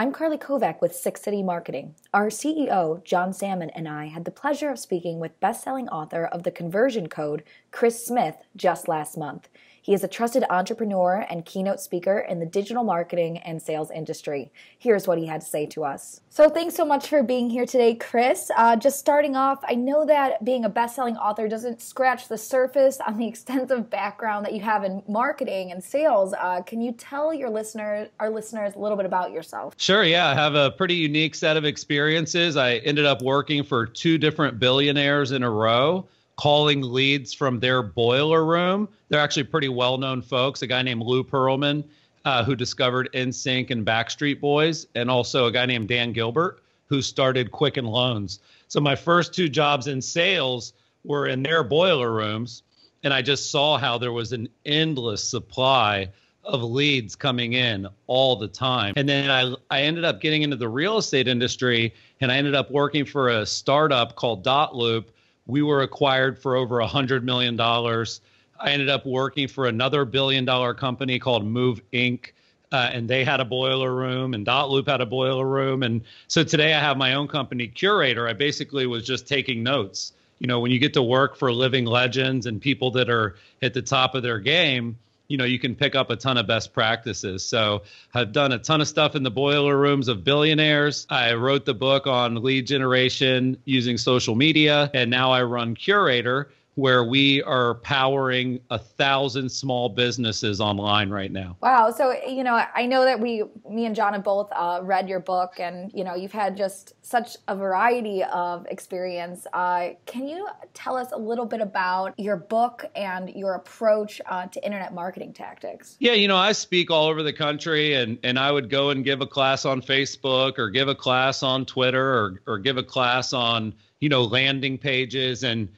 I'm Carly Kovac with Sixth City Marketing. Our CEO, John Salmon, and I had the pleasure of speaking with best-selling author of The Conversion Code, Chris Smith, just last month. He is a trusted entrepreneur and keynote speaker in the digital marketing and sales industry. Here's what he had to say to us. So, thanks so much for being here today, Chris. Uh, just starting off, I know that being a best selling author doesn't scratch the surface on the extensive background that you have in marketing and sales. Uh, can you tell your listeners, our listeners, a little bit about yourself? Sure, yeah. I have a pretty unique set of experiences. I ended up working for two different billionaires in a row calling leads from their boiler room. They're actually pretty well known folks. A guy named Lou Pearlman, uh, who discovered NSYNC and Backstreet Boys, and also a guy named Dan Gilbert, who started Quicken Loans. So my first two jobs in sales were in their boiler rooms. And I just saw how there was an endless supply of leads coming in all the time. And then I, I ended up getting into the real estate industry and I ended up working for a startup called dotloop we were acquired for over a $100 million. I ended up working for another billion dollar company called Move Inc. Uh, and they had a boiler room, and dotloop had a boiler room. And so today I have my own company, Curaytor. I basically was just taking notes. You know, when you get to work for living legends and people that are at the top of their game, you know you can pick up a ton of best practices. So i've done a ton of stuff in the boiler rooms of billionaires. I wrote the book on lead generation using social media and now i run Curaytor where we are powering a thousand small businesses online right now. Wow. So, you know, I know that we, me and John have both uh, read your book and, you know, you've had just such a variety of experience. Uh, can you tell us a little bit about your book and your approach uh, to internet marketing tactics? Yeah. You know, I speak all over the country and, and I would go and give a class on Facebook or give a class on Twitter or, or give a class on, you know, landing pages and,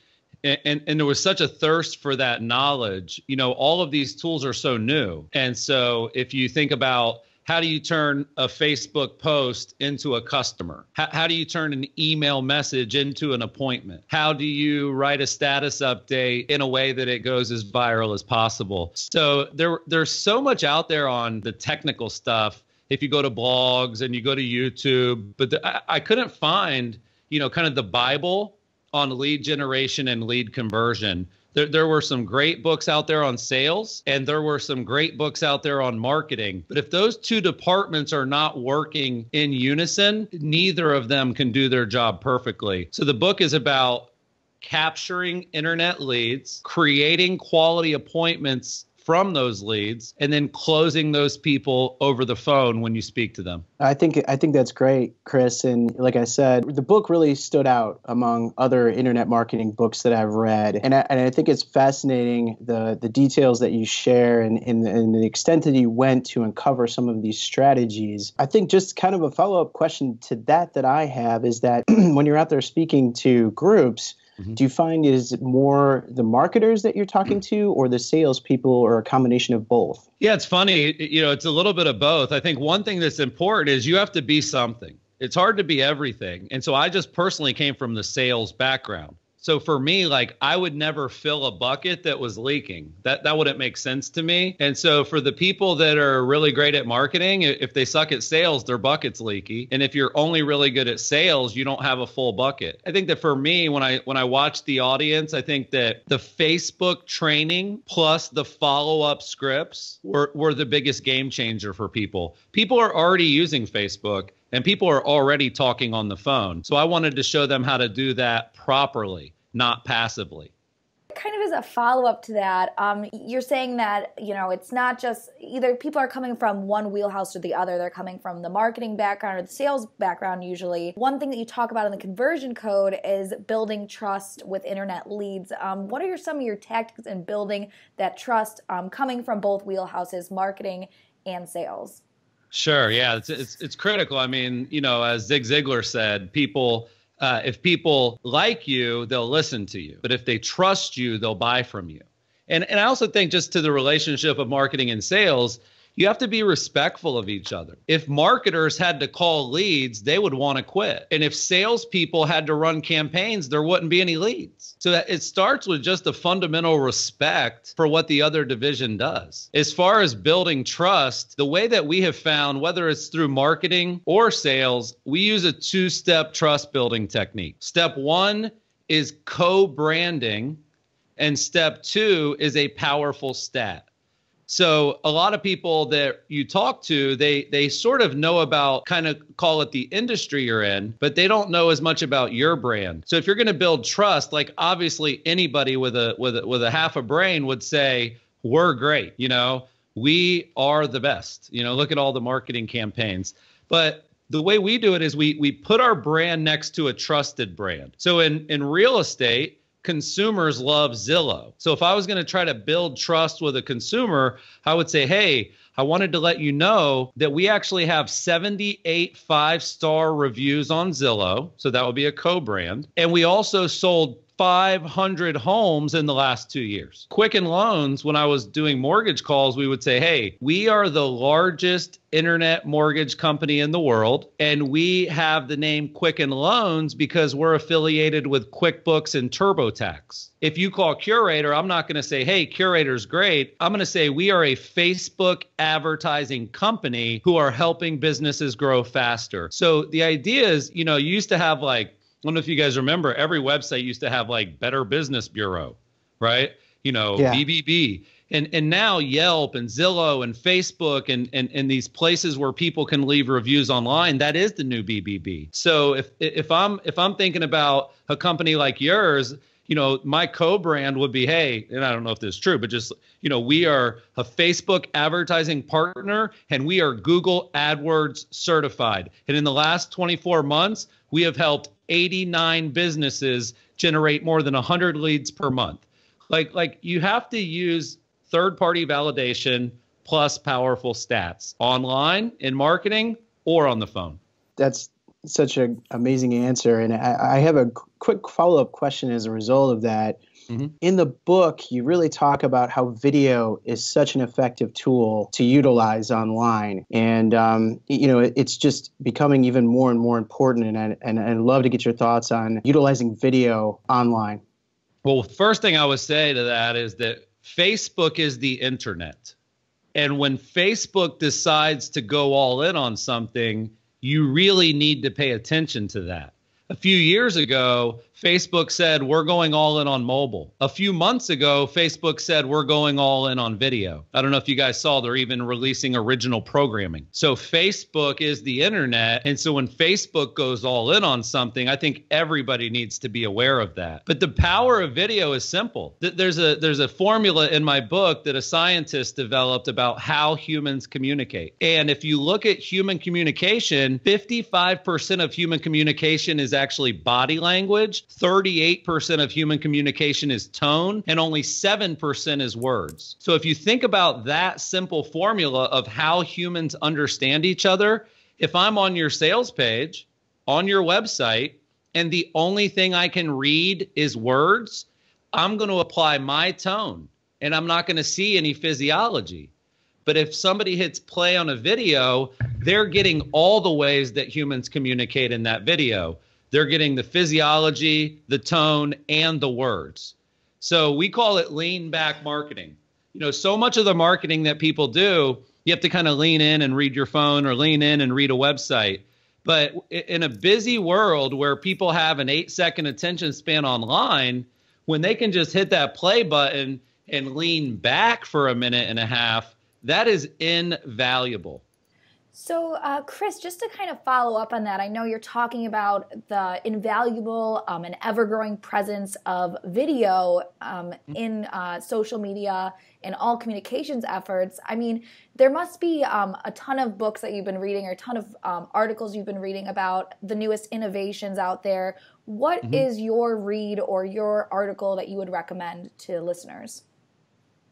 and, and there was such a thirst for that knowledge. You know all of these tools are so new. And so if you think about how do you turn a facebook post into a customer? How, how do you turn an email message into an appointment? How do you write a status update in a way that it goes as viral as possible? So there there's so much out there on the technical stuff. If you go to blogs and you go to youtube but the, I, I couldn't find you know kind of the bible on lead generation and lead conversion. There, there were some great books out there on sales, and there were some great books out there on marketing. But if those two departments are not working in unison, neither of them can do their job perfectly. So the book is about capturing internet leads, creating quality appointments from those leads and then closing those people over the phone when you speak to them. I think I think that's great, Chris. And like I said, the book really stood out among other internet marketing books that I've read. And I, and I think it's fascinating the the details that you share and, and, and the extent that you went to uncover some of these strategies. I think just kind of a follow up question to that that I have is that when you're out there speaking to groups, Mm-hmm. Do you find is it more the marketers that you're talking to, or the salespeople, or a combination of both? Yeah, it's funny. You know, it's a little bit of both. I think one thing that's important is you have to be something. It's hard to be everything, and so I just personally came from the sales background. So for me, like I would never fill a bucket that was leaking. That that wouldn't make sense to me. And so for the people that are really great at marketing, if they suck at sales, their bucket's leaky. And if you're only really good at sales, you don't have a full bucket. I think that for me, when I when I watch the audience, I think that the Facebook training plus the follow-up scripts were, were the biggest game changer for people. People are already using Facebook and people are already talking on the phone. So I wanted to show them how to do that properly, not passively. Kind of as a follow up to that, um, you're saying that you know it's not just either people are coming from one wheelhouse or the other. They're coming from the marketing background or the sales background. Usually, one thing that you talk about in the conversion code is building trust with internet leads. Um, what are your, some of your tactics in building that trust, um, coming from both wheelhouses, marketing and sales? Sure. Yeah, it's, it's it's critical. I mean, you know, as Zig Ziglar said, people uh, if people like you, they'll listen to you. But if they trust you, they'll buy from you. And and I also think just to the relationship of marketing and sales, you have to be respectful of each other. If marketers had to call leads, they would want to quit. And if salespeople had to run campaigns, there wouldn't be any leads. So it starts with just a fundamental respect for what the other division does. As far as building trust, the way that we have found, whether it's through marketing or sales, we use a two step trust building technique. Step one is co branding, and step two is a powerful stat. So a lot of people that you talk to, they they sort of know about kind of call it the industry you're in, but they don't know as much about your brand. So if you're going to build trust, like obviously anybody with a with a, with a half a brain would say we're great, you know, we are the best. You know, look at all the marketing campaigns. But the way we do it is we we put our brand next to a trusted brand. So in in real estate, consumers love Zillow. So if I was going to try to build trust with a consumer, I would say, hey, I wanted to let you know that we actually have 78 five star reviews on Zillow. So that would be a co brand. And we also sold 500 homes in the last two years. Quicken Loans, when I was doing mortgage calls, we would say, hey, we are the largest internet mortgage company in the world. And we have the name Quicken Loans because we're affiliated with QuickBooks and TurboTax. If you call Curaytor, I'm not going to say, hey, Curaytor's great. I'm going to say we are a Facebook advertising company who are helping businesses grow faster. So the idea is, you know, you used to have like don't know if you guys remember, every website used to have like Better Business Bureau, right? You know, yeah. BBB. And, and now Yelp and Zillow and Facebook and, and, and these places where people can leave reviews online, that is the new BBB. So if, if I'm if I'm thinking about a company like yours, you know, my co-brand would be, hey, and I don't know if this is true, but just, you know, we are a Facebook advertising partner and we are Google AdWords certified. And in the last 24 months, we have helped 89 businesses generate more than 100 leads per month. Like like you have to use third party validation plus powerful stats online in marketing or on the phone. That's such an amazing answer. And I, I have a quick follow up question as a result of that. Mm-hmm. In the book, you really talk about how video is such an effective tool to utilize online, and um, you know it, it's just becoming even more and more important. And I, and I'd love to get your thoughts on utilizing video online. Well, first thing I would say to that is that Facebook is the internet, and when Facebook decides to go all in on something, you really need to pay attention to that. A few years ago, Facebook said we're going all in on mobile. A few months ago, Facebook said we're going all in on video. I don't know if you guys saw, they're even releasing original programming. So Facebook is the internet. And so when Facebook goes all in on something, I think everybody needs to be aware of that. But the power of video is simple. There's a there's a formula in my book that a scientist developed about how humans communicate. And if you look at human communication, 55% of human communication is actually body language. 38% of human communication is tone and only 7% is words. So if you think about that simple formula of how humans understand each other, if I'm on your sales page, on your website, and the only thing I can read is words, I'm going to apply my tone and I'm not going to see any physiology. But if somebody hits play on a video, they're getting all the ways that humans communicate in that video. They're getting the physiology, the tone, and the words. So we call it lean back marketing. You know, so much of the marketing that people do, you have to kind of lean in and read your phone or lean in and read a website. But in a busy world where people have an eight second attention span online, when they can just hit that play button and lean back for a minute and a half, that is invaluable. So, uh, Chris, just to kind of follow up on that, I know you're talking about the invaluable um, and ever growing presence of video um, mm-hmm. in uh, social media and all communications efforts. I mean, there must be um, a ton of books that you've been reading or a ton of um, articles you've been reading about the newest innovations out there. What mm-hmm. is your read or your article that you would recommend to listeners?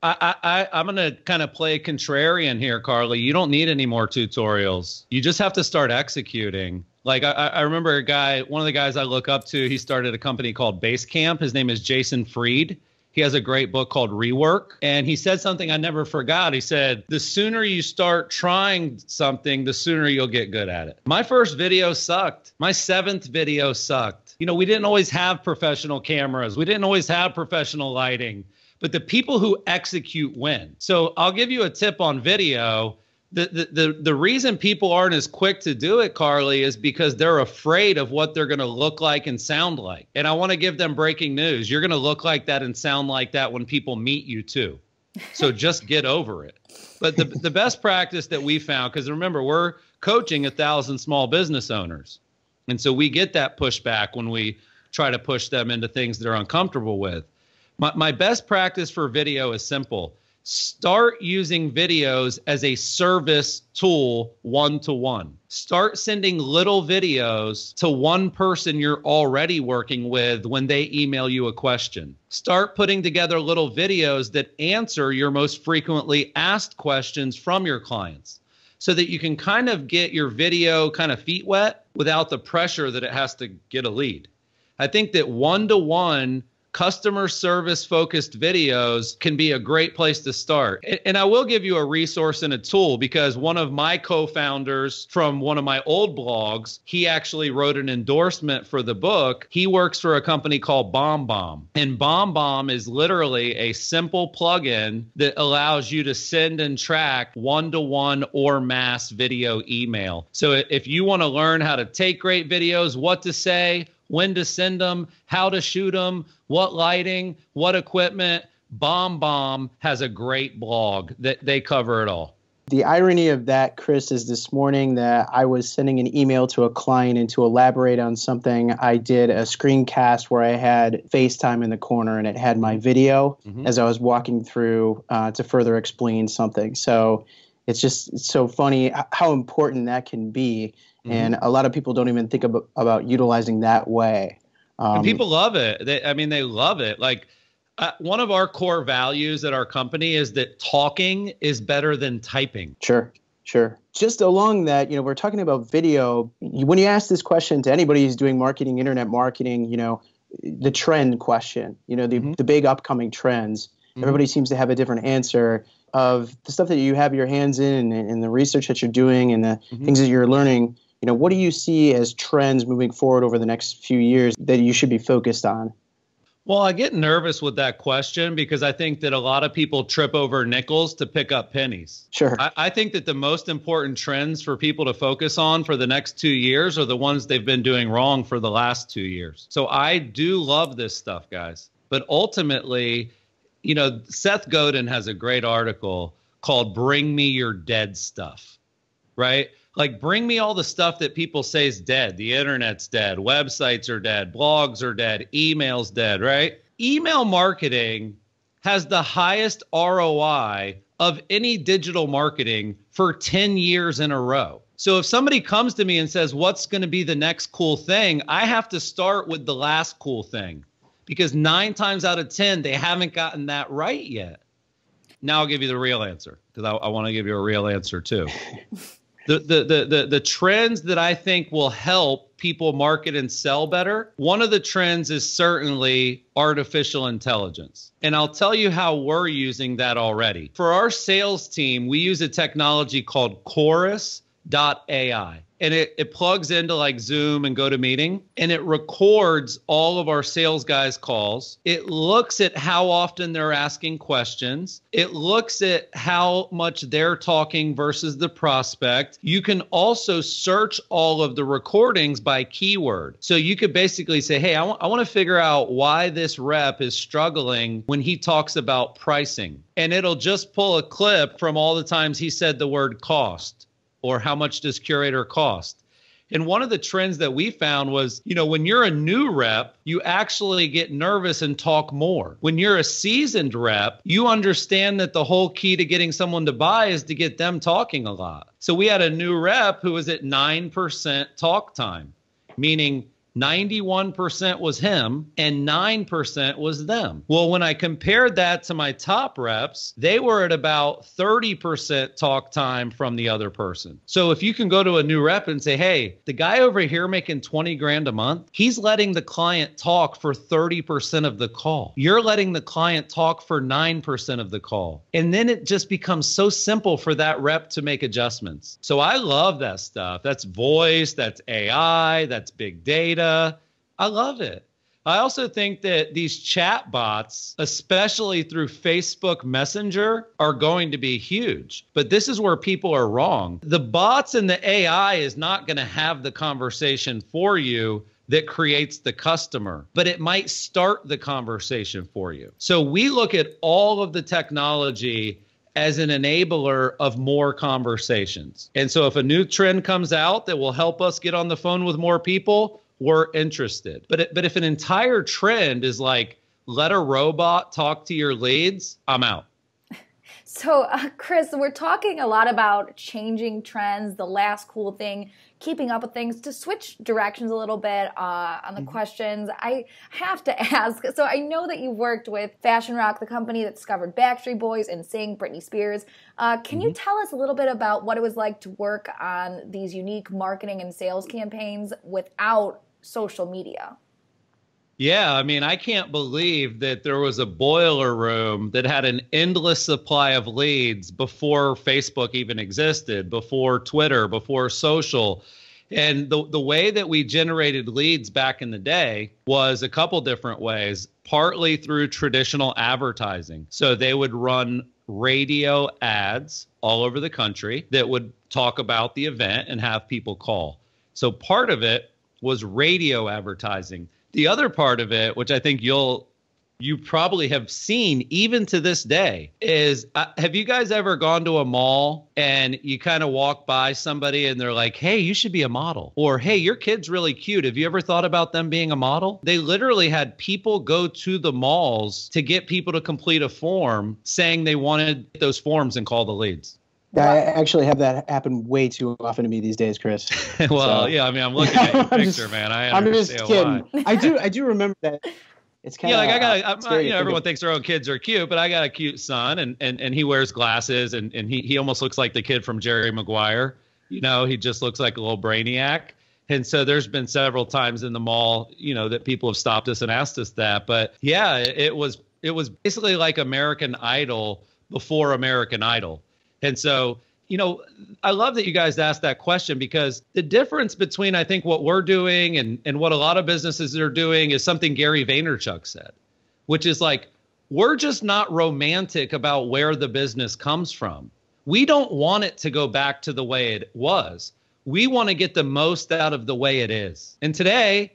I, I, I'm going to kind of play contrarian here, Carly. You don't need any more tutorials. You just have to start executing. Like I, I remember a guy, one of the guys I look up to, he started a company called Basecamp. His name is Jason Fried. He has a great book called Rework. And he said something I never forgot. He said, The sooner you start trying something, the sooner you'll get good at it. My first video sucked. My seventh video sucked. You know, we didn't always have professional cameras, we didn't always have professional lighting, but the people who execute win. So I'll give you a tip on video the, the, the, reason people aren't as quick to do it, Carly, is because they're afraid of what they're going to look like and sound like. And I want to give them breaking news. You're going to look like that and sound like that when people meet you, too. So just get over it. But the, the best practice that we found, because remember, we're coaching a thousand small business owners. And so we get that pushback when we try to push them into things they're uncomfortable with. My, my best practice for video is simple Start using videos as a service tool one to one. Start sending little videos to one person you're already working with when they email you a question. Start putting together little videos that answer your most frequently asked questions from your clients so that you can kind of get your video kind of feet wet without the pressure that it has to get a lead. I think that one to one customer service focused videos can be a great place to start. And I will give you a resource and a tool because one of my co founders from one of my old blogs, he actually wrote an endorsement for the book. He works for a company called BombBomb. And BombBomb is literally a simple plugin that allows you to send and track one to one or mass video email. So if you want to learn how to take great videos, what to say, when to send them, how to shoot them, what lighting, what equipment. BombBomb has a great blog that they cover it all. The irony of that, Chris, is this morning that I was sending an email to a client and to elaborate on something, I did a screencast where I had FaceTime in the corner and it had my video mm-hmm. as I was walking through uh, to further explain something. So it's just it's so funny how important that can be mm-hmm. and a lot of people don't even think about, about utilizing that way um, people love it they, i mean they love it like uh, one of our core values at our company is that talking is better than typing sure sure just along that you know we're talking about video when you ask this question to anybody who's doing marketing internet marketing you know the trend question you know the, mm-hmm. the big upcoming trends mm-hmm. everybody seems to have a different answer of the stuff that you have your hands in and, and the research that you're doing and the mm-hmm. things that you're learning you know what do you see as trends moving forward over the next few years that you should be focused on? Well i get nervous with that question because i think that a lot of people trip over nickels to pick up pennies. Sure. I, I think that the most important trends for people to focus on for the next two years are the ones they've been doing wrong for the last two years. So i do love this stuff guys. But ultimately you know, Seth Godin has a great article called Bring Me Your Dead Stuff, right? Like, bring me all the stuff that people say is dead. The internet's dead, websites are dead, blogs are dead, emails dead, right? Email marketing has the highest ROI of any digital marketing for 10 years in a row. So if somebody comes to me and says, What's going to be the next cool thing? I have to start with the last cool thing because nine times out of 10, they haven't gotten that right yet. Now I'll give you the real answer because I, I want to give you a real answer too. the, the, the, the, trends that I think will help people market and sell better, one of the trends is certainly artificial intelligence. And I'll tell you how we're using that already. For our sales team, we use a technology called Chorus.ai and it, it plugs into like Zoom and GoToMeeting and it records all of our sales guys' calls. It looks at how often they're asking questions. It looks at how much they're talking versus the prospect. You can also search all of the recordings by keyword. So you could basically say, hey, I, w- I want to figure out why this rep is struggling when he talks about pricing. And it'll just pull a clip from all the times he said the word cost or how much does Curaytor cost? And one of the trends that we found was, you know, when you're a new rep, you actually get nervous and talk more. When you're a seasoned rep, you understand that the whole key to getting someone to buy is to get them talking a lot. So we had a new rep who was at 9% talk time, meaning 91% was him and 9% was them. Well, when I compared that to my top reps, they were at about 30% talk time from the other person. So if you can go to a new rep and say, hey, the guy over here making 20 grand a month, he's letting the client talk for 30% of the call. You're letting the client talk for 9% of the call. And then it just becomes so simple for that rep to make adjustments. So I love that stuff. That's voice, that's AI, that's big data Uh, I love it. I also think that these chat bots, especially through Facebook Messenger, are going to be huge. But this is where people are wrong. The bots and the AI is not going to have the conversation for you that creates the customer, but it might start the conversation for you. So we look at all of the technology as an enabler of more conversations. And so if a new trend comes out that will help us get on the phone with more people, we're interested. But it, but if an entire trend is like let a robot talk to your leads, I'm out. So, uh, Chris, we're talking a lot about changing trends, the last cool thing, keeping up with things. To switch directions a little bit uh, on the mm-hmm. questions, I have to ask. So, I know that you've worked with Fashion Rock, the company that discovered Backstreet Boys NSYNC, Britney Spears. Uh, can mm-hmm. you tell us a little bit about what it was like to work on these unique marketing and sales campaigns without social media. Yeah, I mean, I can't believe that there was a boiler room that had an endless supply of leads before Facebook even existed, before Twitter, before social. And the, the way that we generated leads back in the day was a couple different ways, partly through traditional advertising. So they would run radio ads all over the country that would talk about the event and have people call. So part of it was radio advertising. The other part of it, which I think you'll you probably have seen even to this day is uh, have you guys ever gone to a mall and you kind of walk by somebody and they're like hey you should be a model or hey your kid's really cute. Have you ever thought about them being a model? They literally had people go to the malls to get people to complete a form saying they wanted those forms and call the leads I actually have that happen way too often to me these days, Chris. well, so. yeah, I mean, I'm looking at your picture, just, man. I am just kidding. Why. I do, I do remember that. It's kind of yeah, like I got, you know, everyone thinks their own kids are cute, but I got a cute son, and and and he wears glasses, and and he he almost looks like the kid from Jerry Maguire. You know, he just looks like a little brainiac. And so there's been several times in the mall, you know, that people have stopped us and asked us that. But yeah, it was it was basically like American Idol before American Idol and so, you know, I love that you guys asked that question because the difference between I think what we're doing and, and what a lot of businesses are doing is something Gary Vaynerchuk said, which is like, we're just not romantic about where the business comes from. We don't want it to go back to the way it was. We want to get the most out of the way it is. And today,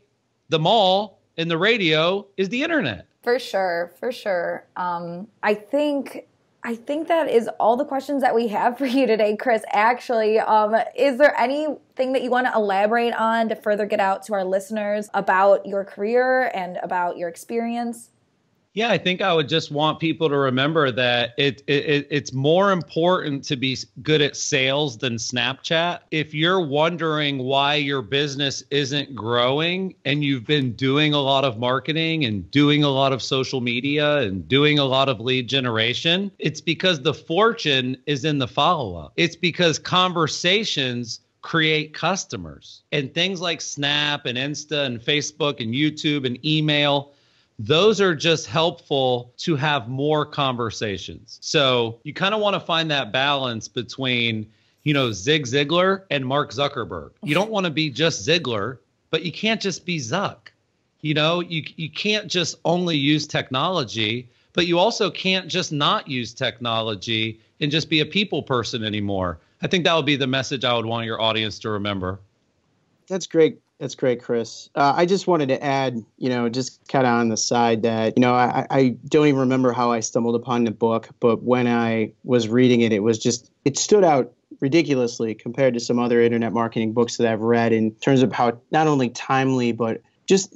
the mall and the radio is the internet. For sure, for sure. Um, I think I think that is all the questions that we have for you today, Chris. Actually, um, is there anything that you want to elaborate on to further get out to our listeners about your career and about your experience? Yeah, I think I would just want people to remember that it, it it's more important to be good at sales than Snapchat. If you're wondering why your business isn't growing and you've been doing a lot of marketing and doing a lot of social media and doing a lot of lead generation, it's because the fortune is in the follow-up. It's because conversations create customers. And things like Snap and Insta and Facebook and YouTube and email those are just helpful to have more conversations. So you kind of want to find that balance between, you know, Zig Ziglar and Mark Zuckerberg. You don't want to be just Ziglar, but you can't just be Zuck. You know, you you can't just only use technology, but you also can't just not use technology and just be a people person anymore. I think that would be the message I would want your audience to remember. That's great. That's great, Chris. Uh, I just wanted to add, you know, just kind of on the side that, you know, I, I don't even remember how I stumbled upon the book, but when I was reading it, it was just, it stood out ridiculously compared to some other internet marketing books that I've read in terms of how not only timely, but just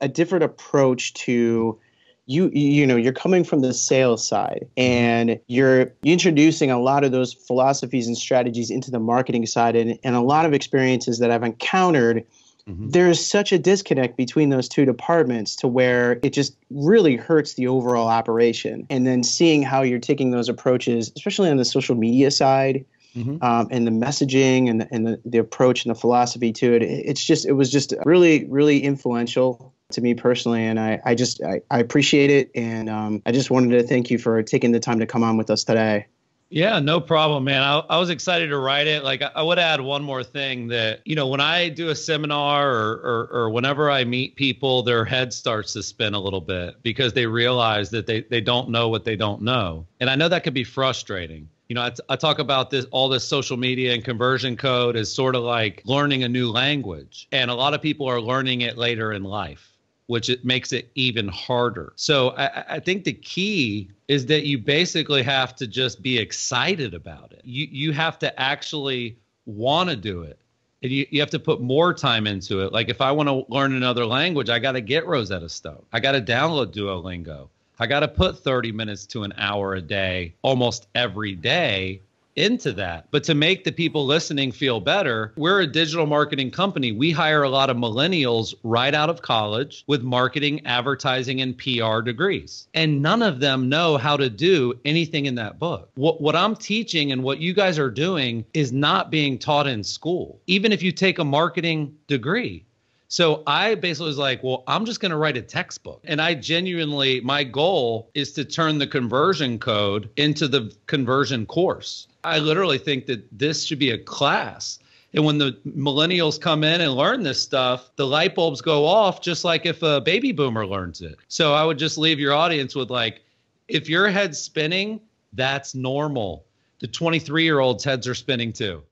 a different approach to you you know you're coming from the sales side and you're introducing a lot of those philosophies and strategies into the marketing side and, and a lot of experiences that i've encountered mm-hmm. there is such a disconnect between those two departments to where it just really hurts the overall operation. And then seeing how you're taking those approaches, especially on the social media side, Mm-hmm. Um, and the messaging and, the, and the, the approach and the philosophy to it. It's just, it was just really, really influential to me personally. And I, I just, I, I appreciate it. And um, I just wanted to thank you for taking the time to come on with us today. Yeah, no problem, man. I, I was excited to write it. Like, I, I would add one more thing that, you know, when I do a seminar or, or, or whenever I meet people, their head starts to spin a little bit because they realize that they, they don't know what they don't know. And I know that can be frustrating you know, I, t- I talk about this all this social media and conversion code is sort of like learning a new language, and a lot of people are learning it later in life which it makes it even harder. So I, I, think the key is that you basically have to just be excited about it. You you have to actually want to do it. And you, you have to put more time into it. Like if I want to learn another language, I got to get Rosetta Stone. I got to download Duolingo. I got to put 30 minutes to an hour a day almost every day into that. But to make the people listening feel better, we're a digital marketing company. We hire a lot of millennials right out of college with marketing, advertising, and PR degrees. And none of them know how to do anything in that book. What, what I'm teaching and what you guys are doing is not being taught in school, even if you take a marketing degree. So I basically was like, well, I'm just going to write a textbook. And I genuinely, my goal is to turn the conversion code into the conversion course. I literally think that this should be a class. And when the millennials come in and learn this stuff, the light bulbs go off just like if a baby boomer learns it. So I would just leave your audience with like, if your head's spinning, that's normal. The 23 year olds' heads are spinning too.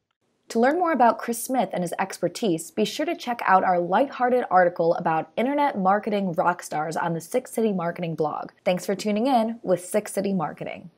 To learn more about Chris Smith and his expertise, be sure to check out our lighthearted article about internet marketing rock stars on the Sixth City Marketing blog. Thanks for tuning in with Sixth City Marketing.